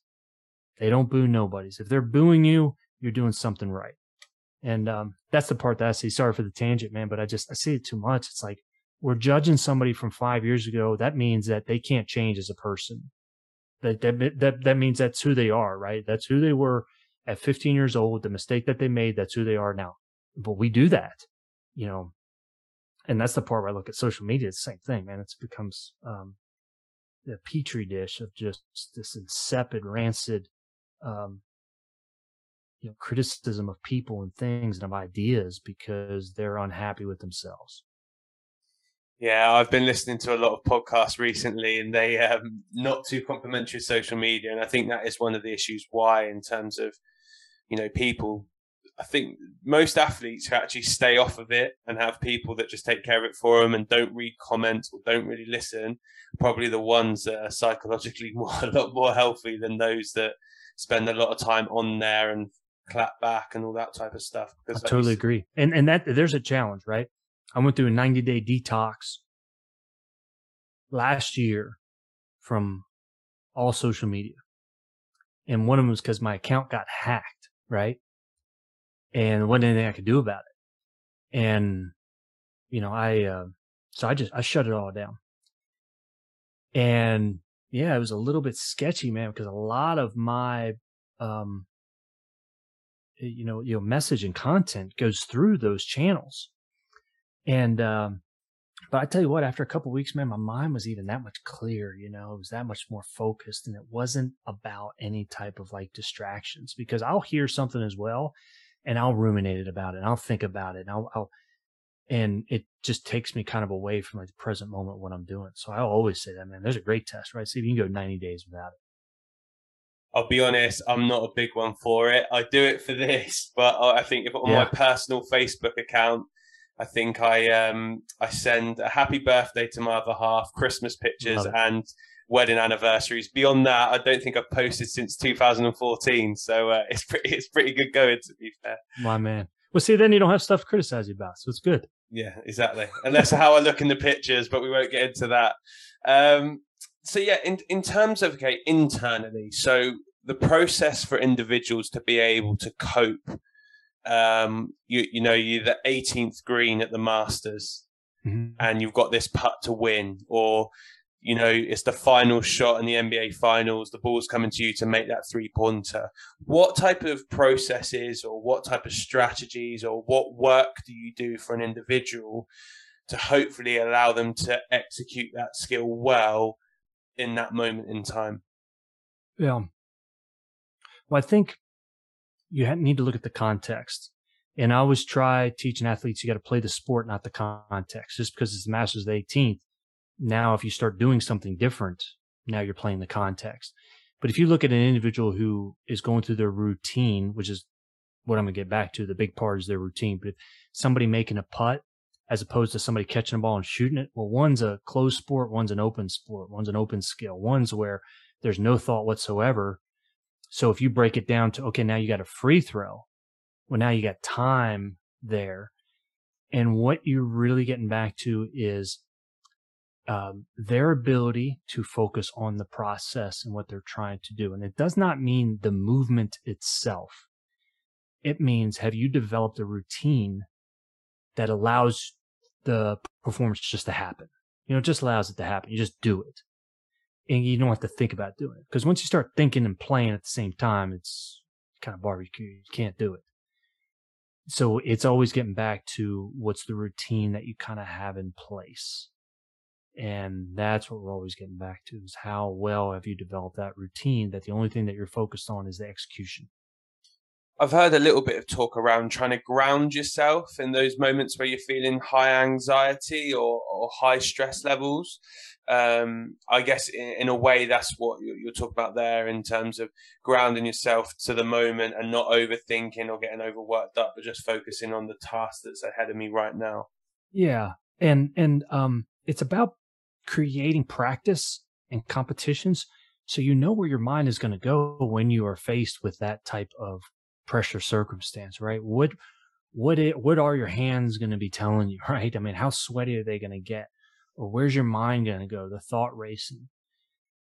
They don't boo nobodies. If they're booing you, you're doing something right. And um, that's the part that I see. Sorry for the tangent, man, but I just I see it too much. It's like we're judging somebody from five years ago. That means that they can't change as a person. That that that means that's who they are, right? That's who they were at 15 years old. The mistake that they made, that's who they are now. But we do that, you know. and that's the part where I look at social media. It's the same thing, man. It becomes um, a petri dish of just this insipid, rancid, um, you know, criticism of people and things and of ideas because they're unhappy with themselves. Yeah, I've been listening to a lot of podcasts recently, and they um not too complimentary of social media, and I think that is one of the issues why, in terms of you know people I think most athletes who actually stay off of it and have people that just take care of it for them and don't read comments or don't really listen, probably the ones that are psychologically more a lot more healthy than those that spend a lot of time on there and clap back and all that type of stuff. Because I totally agree. And and that there's a challenge, right? I went through a 90 day detox last year from all social media. And one of them was because my account got hacked, right? and wasn't anything I could do about it. And, you know, I, uh, so I just, I shut it all down. And yeah, it was a little bit sketchy, man, because a lot of my, um, you know, you know, message and content goes through those channels. And, um, but I tell you what, after a couple weeks, man, my mind was even that much clearer. You know, it was that much more focused, and it wasn't about any type of like distractions. Because I'll hear something as well, and I'll ruminate it about it. And I'll think about it. And I'll, I'll, and it just takes me kind of away from like the present moment what I'm doing. So I always say that, man, there's a great test, right? See if you can go 90 days without it. I'll be honest, I'm not a big one for it. I do it for this, but I think if on yeah. my personal Facebook account, I think I um I send a happy birthday to my other half, Christmas pictures, and wedding anniversaries. Beyond that, I don't think I've posted since 2014. So uh, it's pretty it's pretty good going to be fair. My man. Well, see, then you don't have stuff to criticize you about, so it's good. Yeah, exactly. And that's how I look in the pictures, but we won't get into that. Um, so yeah, in in terms of okay, internally, so the process for individuals to be able to cope. Um, you you know, you're the 18th green at the Masters, mm-hmm. and you've got this putt to win, or you know, it's the final shot in the NBA finals, the ball's coming to you to make that three pointer. What type of processes or what type of strategies or what work do you do for an individual to hopefully allow them to execute that skill well in that moment in time? Yeah. Well, I think you need to look at the context. And I always try teaching athletes you got to play the sport, not the context. Just because it's the Masters the 18th now, if you start doing something different, now you're playing the context. But if you look at an individual who is going through their routine, which is what I'm going to get back to, the big part is their routine. But if somebody making a putt as opposed to somebody catching a ball and shooting it, well, one's a closed sport, one's an open sport, one's an open skill, one's where there's no thought whatsoever. So if you break it down to, okay, now you got a free throw. Well, now you got time there. And what you're really getting back to is um, their ability to focus on the process and what they're trying to do. And it does not mean the movement itself. It means have you developed a routine that allows the performance just to happen? You know, it just allows it to happen. You just do it. And you don't have to think about doing it. Because once you start thinking and playing at the same time, it's kind of barbecue. You can't do it. So it's always getting back to what's the routine that you kind of have in place and that's what we're always getting back to is how well have you developed that routine that the only thing that you're focused on is the execution. I've heard a little bit of talk around trying to ground yourself in those moments where you're feeling high anxiety or, or high stress levels. Um, I guess in, in, a way, that's what you're, you're, talking about there in terms of grounding yourself to the moment and not overthinking or getting overworked up, but just focusing on the task that's ahead of me right now. Yeah, and and um, it's about creating practice and competitions so you know where your mind is going to go when you are faced with that type of pressure circumstance right? What what it what are your hands going to be telling you right? I mean how sweaty are they going to get? Or where's your mind going to go? The thought racing.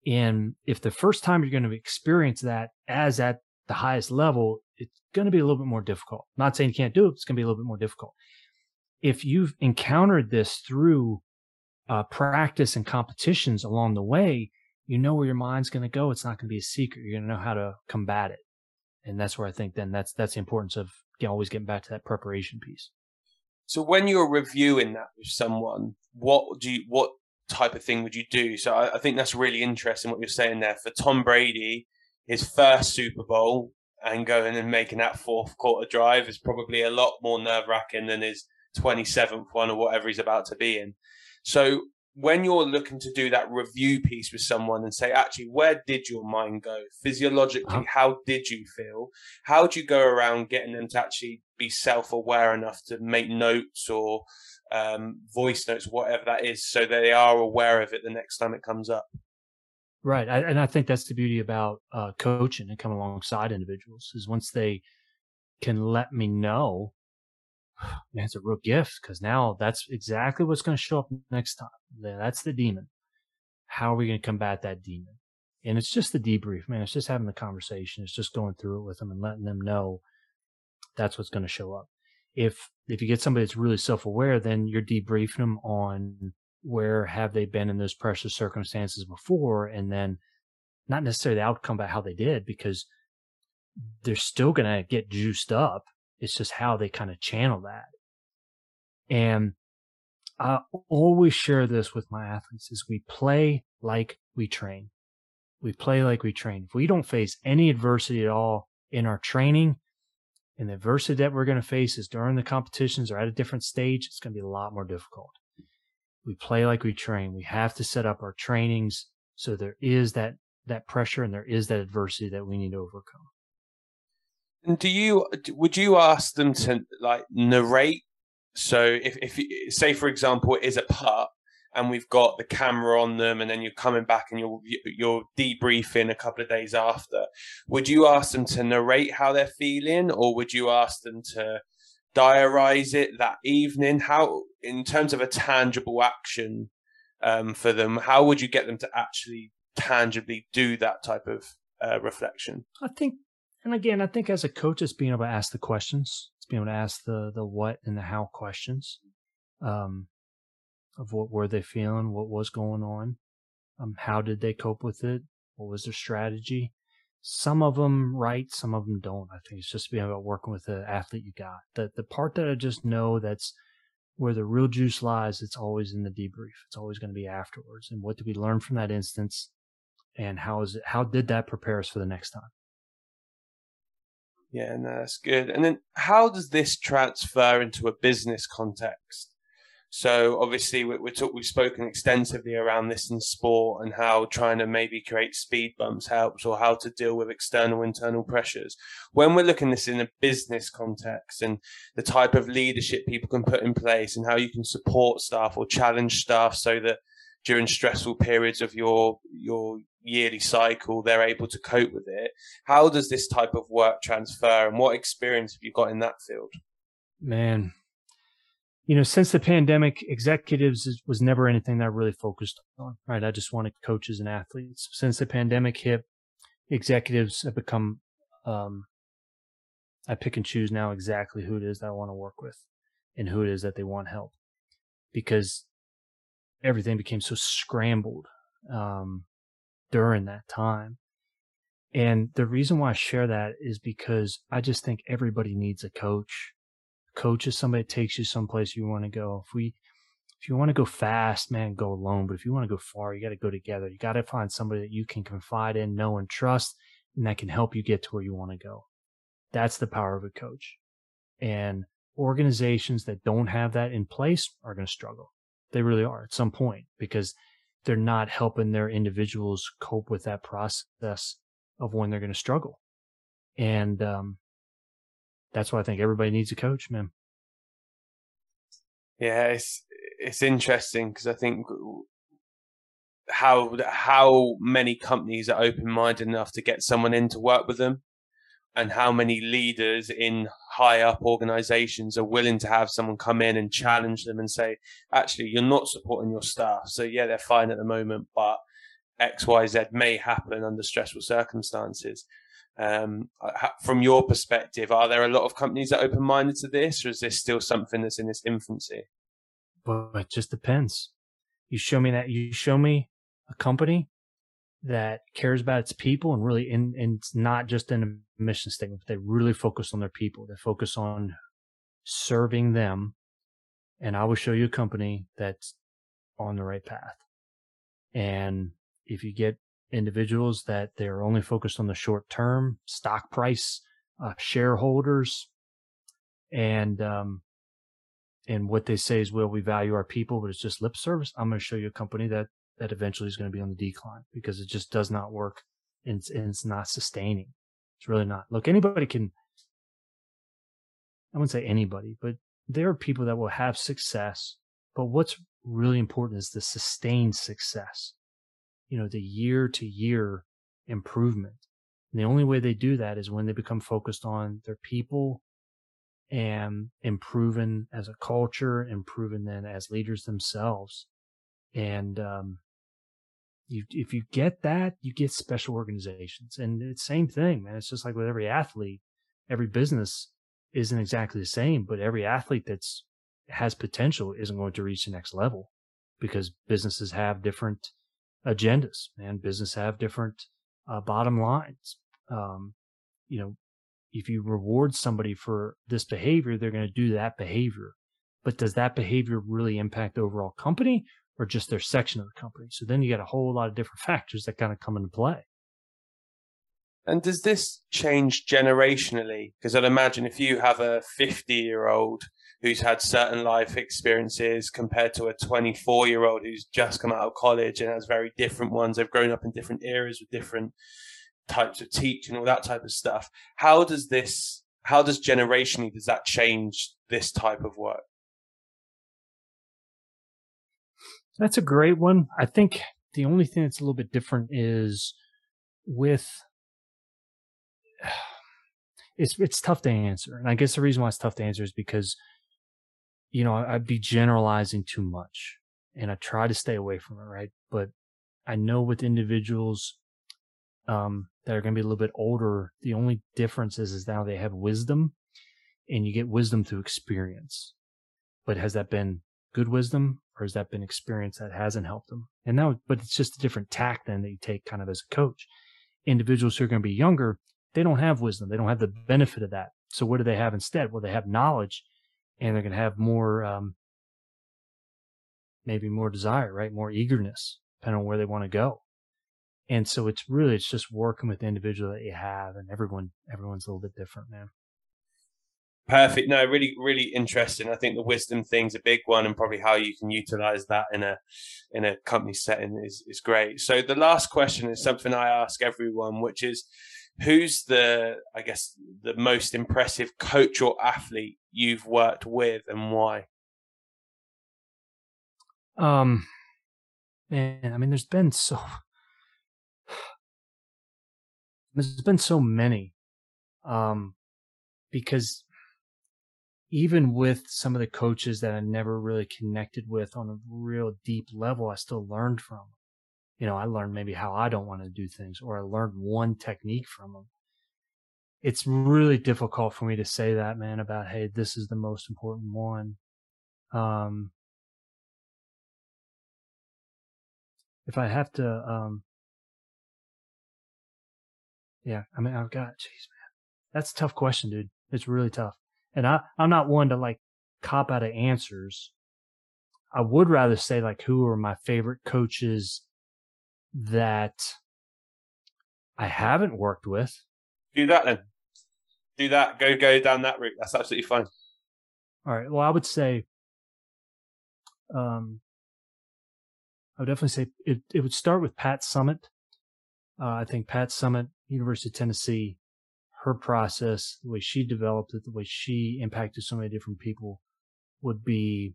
And if the first time you're going to experience that as at the highest level it's going to be a little bit more difficult. I'm not saying you can't do it it's going to be a little bit more difficult. If you've encountered this through uh, practice and competitions along the way, you know where your mind's going to go. It's not going to be a secret. You're going to know how to combat it. And that's where I think then that's, that's the importance of you know, always getting back to that preparation piece. So when you're reviewing that with someone, what do you what type of thing would you do? So I, I think that's really interesting what you're saying there. For Tom Brady, his first Super Bowl and going and making that fourth quarter drive is probably a lot more nerve wracking than his 27th one or whatever he's about to be in. So when you're looking to do that review piece with someone and say, actually, where did your mind go physiologically? Uh-huh. How did you feel? How do you go around getting them to actually be self aware enough to make notes or um, voice notes, whatever that is, so that they are aware of it the next time it comes up? Right. I, and I think that's the beauty about uh, coaching and coming alongside individuals is once they can let me know man, it's a real gift because now that's exactly what's going to show up next time. That's the demon. How are we going to combat that demon? And it's just the debrief, man. It's just having the conversation. It's just going through it with them and letting them know that's what's going to show up. If if you get somebody that's really self aware, then you're debriefing them on where have they been in those pressure circumstances before, and then not necessarily the outcome, but how they did, because they're still going to get juiced up it's just how they kind of channel that. And I always share this with my athletes is we play like we train. We play like we train. If we don't face any adversity at all in our training, and the adversity that we're going to face is during the competitions or at a different stage, it's going to be a lot more difficult. We play like we train. We have to set up our trainings so there is that that pressure and there is that adversity that we need to overcome. And do you would you ask them to like narrate? So if if say for example it is a putt and we've got the camera on them, and then you're coming back and you're you're debriefing a couple of days after, would you ask them to narrate how they're feeling, or would you ask them to diarize it that evening? How in terms of a tangible action um, for them, how would you get them to actually tangibly do that type of uh, reflection? I think and again, I think as a coach, it's being able to ask the questions. It's being able to ask the the what and the how questions, um, of what were they feeling, what was going on, um, how did they cope with it, what was their strategy. Some of them right, some of them don't. I think it's just being about working with the athlete you got. The the part that I just know that's where the real juice lies, it's always in the debrief. It's always going to be afterwards. And what did we learn from that instance? And how is it? How did that prepare us for the next time? Yeah, no, that's good. And then how does this transfer into a business context? So obviously we, we talk, we've spoken extensively around this in sport and how trying to maybe create speed bumps helps or how to deal with external internal pressures. When we're looking this in a business context and the type of leadership people can put in place and how you can support staff or challenge staff so that during stressful periods of your your yearly cycle they're able to cope with it. How does this type of work transfer and what experience have you got in that field? Man. You know since the pandemic executives was never anything that i really focused on right? I just wanted coaches and athletes. Since the pandemic hit executives have become um, i pick and choose now exactly who it is that i want to work with and who it is that they want help because everything became so scrambled. Um, during that time. And the reason why I share that is because I just think everybody needs a coach. A coach is somebody that takes you someplace you want to go. If we, if you want to go fast, man, go alone. But if you want to go far, you got to go together. You got to find somebody that you can confide in, know, and trust, and that can help you get to where you want to go. That's the power of a coach. And organizations that don't have that in place are going to struggle. They really are at some point because they're not helping their individuals cope with that process of when they're going to struggle. And um, that's why I think everybody needs a coach, man. Yeah, it's it's interesting because I think how how many companies are open minded enough to get someone in to work with them and how many leaders in high up organizations are willing to have someone come in and challenge them and say, actually, you're not supporting your staff. So, yeah, they're fine at the moment, but XYZ may happen under stressful circumstances. Um, from your perspective, are there a lot of companies that are open minded to this, or is this still something that's in its infancy? Well, it just depends. You show me that, you show me a company that cares about its people and really and, and it's not just in mission statement they really focus on their people they focus on serving them and I will show you a company that's on the right path. And if you get individuals that they're only focused on the short term stock price, uh, shareholders, and um, and what they say is, well, we value our people, but it's just lip service. I'm going to show you a company that that eventually is going to be on the decline because it just does not work and it's, and it's not sustaining. It's really not. Look, anybody can. I wouldn't say anybody, but there are people that will have success. But what's really important is the sustained success. You know, the year to year improvement. And the only way they do that is when they become focused on their people and improving as a culture, improving then as leaders themselves. And, um, you, if you get that, you get special organizations and it's same thing, man. It's just like with every athlete, every business isn't exactly the same, but every athlete that's has potential isn't going to reach the next level because businesses have different agendas and business have different uh, bottom lines. Um, you know, if you reward somebody for this behavior, they're going to do that behavior. But does that behavior really impact the overall company or just their section of the company? So then you got a whole lot of different factors that kind of come into play. And does this change generationally? Because I'd imagine if you have a 50 year old who's had certain life experiences compared to a 24 year old who's just come out of college and has very different ones, they've grown up in different eras with different types of teaching, all that type of stuff. How does this, how does generationally, does that change this type of work? That's a great one. I think the only thing that's a little bit different is with it's it's tough to answer. And I guess the reason why it's tough to answer is because you know, I'd be generalizing too much and I try to stay away from it, right? But I know with individuals um, that are going to be a little bit older, the only difference is, is now they have wisdom and you get wisdom through experience. But has that been good wisdom or has that been experience that hasn't helped them? And now, but it's just a different tack then that you take kind of as a coach. Individuals who are going to be younger, they don't have wisdom. They don't have the benefit of that. So what do they have instead? Well, they have knowledge and they're going to have more, um, maybe more desire, right? More eagerness, depending on where they want to go. And so it's really, it's just working with the individual that you have and everyone, everyone's a little bit different, man. Perfect. No, really, really interesting. I think the wisdom thing's a big one, and probably how you can utilize that in a in a company setting is is great. So the last question is something I ask everyone, which is, who's the I guess the most impressive coach or athlete you've worked with, and why? Um, man, I mean, there's been so there's been so many um, because even with some of the coaches that I never really connected with on a real deep level, I still learned from. You know, I learned maybe how I don't want to do things, or I learned one technique from them. It's really difficult for me to say that, man, about, hey, this is the most important one. Um, if I have to, um, yeah, I mean, I've got, jeez, man, that's a tough question, dude. It's really tough. And I, I'm not one to like cop out of answers. I would rather say like who are my favorite coaches that I haven't worked with. Do that then. Do that. Go go down that route. That's absolutely fine. All right. Well, I would say, um, I would definitely say it. It would start with Pat Summitt. Uh, I think Pat Summitt, University of Tennessee, her process, the way she developed it, the way she impacted so many different people would be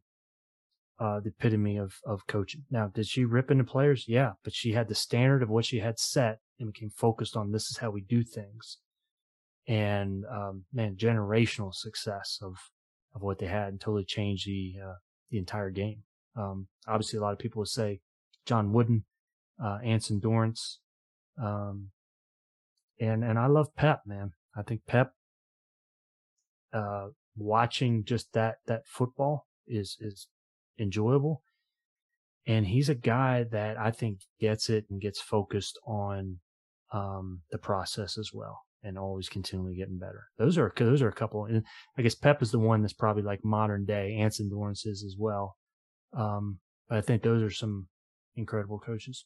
uh, the epitome of, of coaching. Now, did she rip into players? Yeah, but she had the standard of what she had set and became focused on this is how we do things. And, um, man, generational success of, of what they had and totally changed the, uh, the entire game. Um, obviously a lot of people would say John Wooden, uh, Anson Dorrance, um, and and I love Pep, man. I think Pep, uh, watching just that that football is is enjoyable, and he's a guy that I think gets it and gets focused on um, the process as well. and always continually getting better. Those are those are a couple. And I guess Pep is the one that's probably like modern day. Anson Dorrance is as well. Um, but I think those are some incredible coaches.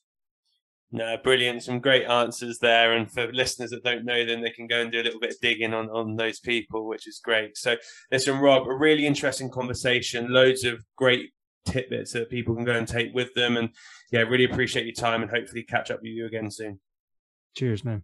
No, brilliant. Some great answers there. And for listeners that don't know them, they can go and do a little bit of digging on, on those people, which is great. So, listen, Rob, a really interesting conversation, loads of great tidbits that people can go and take with them. And yeah, really appreciate your time and hopefully catch up with you again soon. Cheers, man.